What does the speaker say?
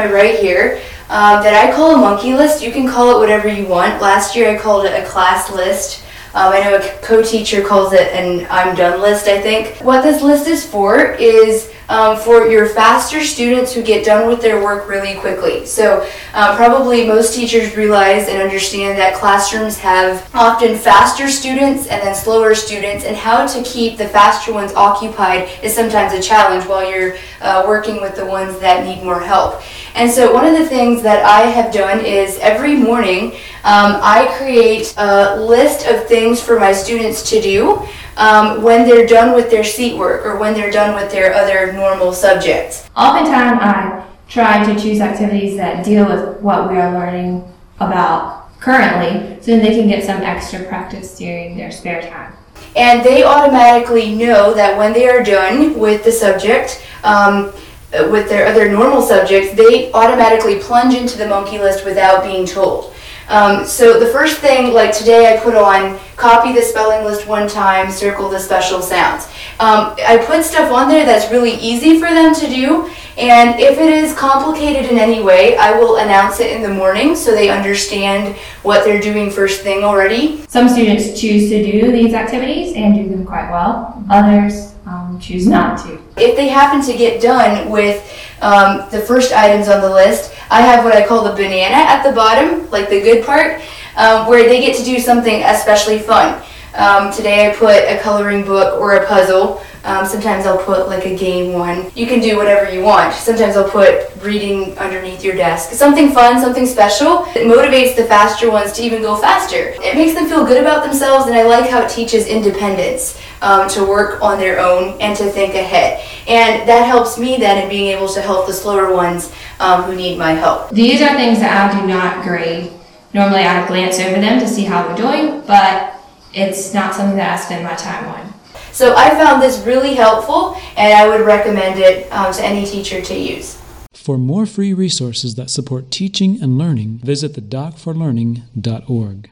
my right here um, that I call a monkey list. You can call it whatever you want. Last year I called it a class list. Um, I know a co-teacher calls it an I'm done list, I think. What this list is for is um, for your faster students who get done with their work really quickly. So uh, probably most teachers realize and understand that classrooms have often faster students and then slower students and how to keep the faster ones occupied is sometimes a challenge while you're uh, working with the ones that need more help. And so one of the things that I have done is every morning um, I create a list of things for my students to do um, when they're done with their seat work or when they're done with their other normal subjects. Oftentimes, I try to choose activities that deal with what we are learning about currently so they can get some extra practice during their spare time. And they automatically know that when they are done with the subject, um, with their other normal subjects, they automatically plunge into the monkey list without being told. Um, so the first thing, like today, I put on copy the spelling list one time, circle the special sounds. Um, I put stuff on there that's really easy for them to do, and if it is complicated in any way, I will announce it in the morning so they understand what they're doing first thing already. Some students choose to do these activities and do them quite well. Others um, choose not to. If they happen to get done with um, the first items on the list, I have what I call the banana at the bottom, like the good part, um, where they get to do something especially fun. Um, today I put a coloring book or a puzzle. Um, sometimes I'll put like a game one. You can do whatever you want. Sometimes I'll put reading underneath your desk. Something fun, something special. It motivates the faster ones to even go faster. It makes them feel good about themselves, and I like how it teaches independence um, to work on their own and to think ahead. And that helps me then in being able to help the slower ones um, who need my help. These are things that I do not grade. Normally I glance over them to see how they're doing, but it's not something that I spend my time on. So I found this really helpful and I would recommend it um, to any teacher to use. For more free resources that support teaching and learning, visit the docforlearning.org.